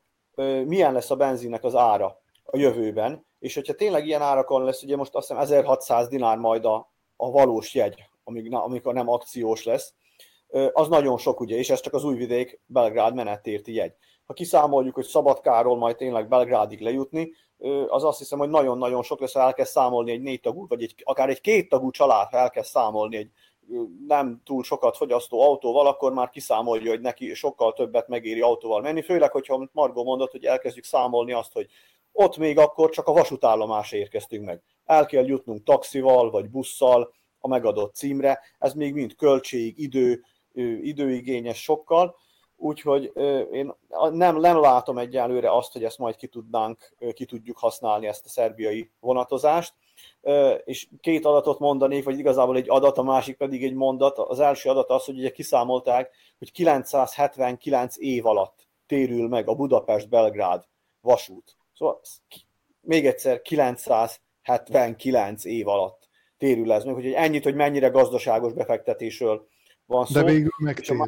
milyen lesz a benzinnek az ára a jövőben, és hogyha tényleg ilyen árakon lesz, ugye most azt hiszem 1600 dinár majd a, a valós jegy, amíg, amikor nem akciós lesz, az nagyon sok ugye, és ez csak az újvidék Belgrád menetérti jegy. Ha kiszámoljuk, hogy Szabadkáról majd tényleg Belgrádig lejutni, az azt hiszem, hogy nagyon-nagyon sok lesz, ha elkezd számolni egy négy tagú, vagy egy, akár egy két tagú család, ha elkezd számolni egy nem túl sokat fogyasztó autóval, akkor már kiszámolja, hogy neki sokkal többet megéri autóval menni, főleg, hogyha Margó mondott, hogy elkezdjük számolni azt, hogy ott még akkor csak a vasútállomásra érkeztünk meg. El kell jutnunk taxival vagy busszal a megadott címre, ez még mind költség, idő, időigényes sokkal, úgyhogy én nem, nem látom egyelőre azt, hogy ezt majd ki tudnánk, ki tudjuk használni ezt a szerbiai vonatozást, és két adatot mondanék, vagy igazából egy adat, a másik pedig egy mondat. Az első adat az, hogy ugye kiszámolták, hogy 979 év alatt térül meg a Budapest-Belgrád vasút. Szóval még egyszer 979 év alatt térül ez meg, hogy ennyit, hogy mennyire gazdaságos befektetésről van szó. De végül megtérül.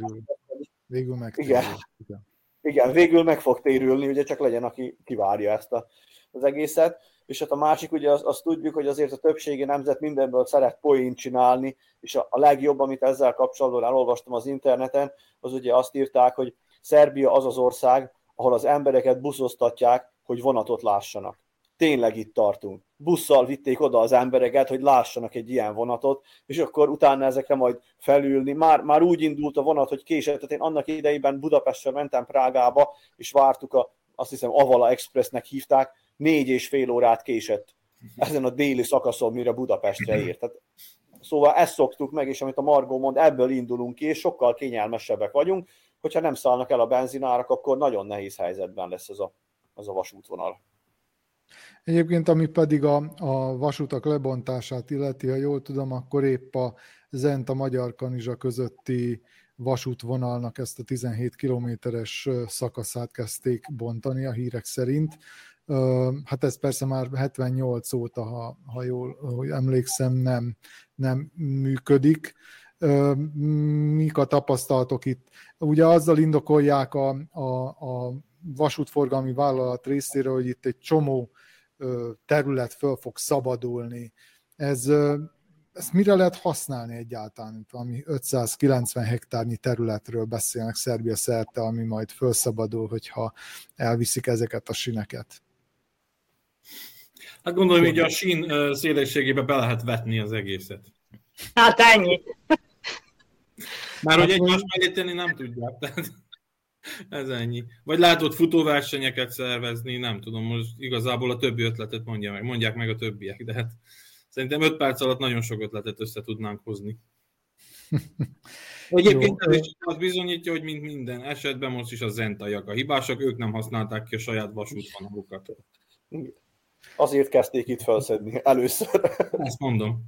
Végül meg. Igen. Igen. Igen, végül meg fog térülni, ugye csak legyen, aki kivárja ezt a, az egészet. És hát a másik, ugye azt, azt tudjuk, hogy azért a többségi nemzet mindenből szeret poént csinálni, és a, a legjobb, amit ezzel kapcsolatban elolvastam az interneten, az ugye azt írták, hogy Szerbia az az ország, ahol az embereket buszoztatják, hogy vonatot lássanak tényleg itt tartunk. Busszal vitték oda az embereket, hogy lássanak egy ilyen vonatot, és akkor utána ezekre majd felülni. Már, már úgy indult a vonat, hogy késett. Tehát én annak idejében Budapestről mentem Prágába, és vártuk a, azt hiszem Avala Expressnek hívták, négy és fél órát késett ezen a déli szakaszon, mire Budapestre ért. Tehát, szóval ezt szoktuk meg, és amit a Margó mond, ebből indulunk ki, és sokkal kényelmesebbek vagyunk. Hogyha nem szállnak el a benzinárak, akkor nagyon nehéz helyzetben lesz ez a, az a vasútvonal. Egyébként, ami pedig a, a vasutak lebontását illeti, ha jól tudom, akkor épp a Zent a Magyar Kanizsa közötti vasútvonalnak ezt a 17 kilométeres szakaszát kezdték bontani a hírek szerint. Hát ez persze már 78 óta, ha, ha jól hogy emlékszem, nem, nem működik. Mik a tapasztalatok itt? Ugye azzal indokolják a, a, a vasútforgalmi vállalat részéről, hogy itt egy csomó terület föl fog szabadulni. Ez, ezt mire lehet használni egyáltalán? Ami 590 hektárnyi területről beszélnek Szerbia szerte, ami majd felszabadul, hogyha elviszik ezeket a sineket. Hát gondolom, hogy a sín szélességébe be lehet vetni az egészet. Hát ennyi. Már hogy egymás mellé tenni nem tudják. Tehát... Ez ennyi. Vagy látod futóversenyeket szervezni, nem tudom, most igazából a többi ötletet mondja meg, mondják meg a többiek, de hát szerintem 5 perc alatt nagyon sok ötletet össze tudnánk hozni. Egyébként ez is az bizonyítja, hogy mint minden esetben most is a zentaiak a hibások, ők nem használták ki a saját vasútvonalokat. Azért kezdték itt felszedni először. Ezt mondom.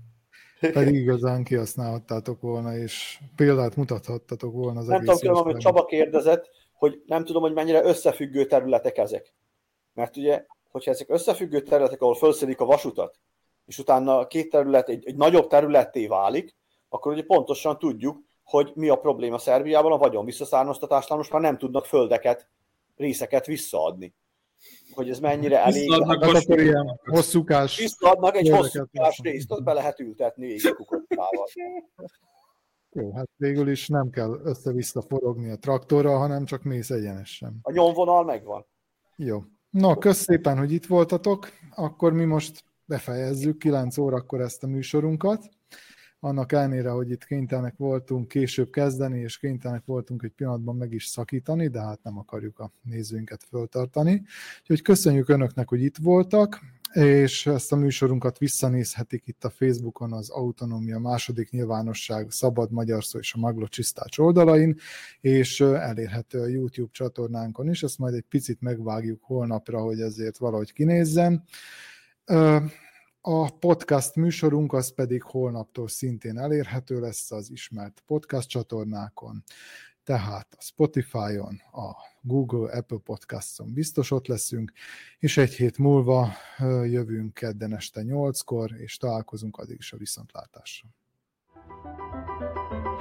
Pedig igazán kihasználhattátok volna, és példát mutathattatok volna az Nem egész tudom, amit Csaba kérdezett, hogy nem tudom, hogy mennyire összefüggő területek ezek. Mert ugye, hogyha ezek összefüggő területek, ahol felszedik a vasutat, és utána a két terület egy, egy nagyobb területté válik, akkor ugye pontosan tudjuk, hogy mi a probléma Szerbiában, a vagyon visszaszármaztatásnál most már nem tudnak földeket, részeket visszaadni. Hogy ez mennyire elég. Visszaadnak hát akkor ilyen hosszúkás. Visszaadnak egy hosszúkás részt, ott be lehet ültetni végig kukottával. Jó, hát végül is nem kell össze-vissza forogni a traktorral, hanem csak mész egyenesen. A nyomvonal megvan. Jó. Na, kösz szépen, hogy itt voltatok. Akkor mi most befejezzük 9 órakor ezt a műsorunkat annak ellenére, hogy itt kénytelenek voltunk később kezdeni, és kénytelenek voltunk egy pillanatban meg is szakítani, de hát nem akarjuk a nézőinket föltartani. Úgyhogy köszönjük Önöknek, hogy itt voltak, és ezt a műsorunkat visszanézhetik itt a Facebookon az Autonómia második nyilvánosság Szabad Magyar Szó és a Maglo Csisztács oldalain, és elérhető a YouTube csatornánkon is, ezt majd egy picit megvágjuk holnapra, hogy ezért valahogy kinézzen. A podcast műsorunk az pedig holnaptól szintén elérhető lesz az ismert podcast csatornákon, tehát a Spotify-on, a Google, Apple Podcast-on biztos ott leszünk, és egy hét múlva jövünk kedden este 8-kor, és találkozunk addig is a viszontlátásra. thank you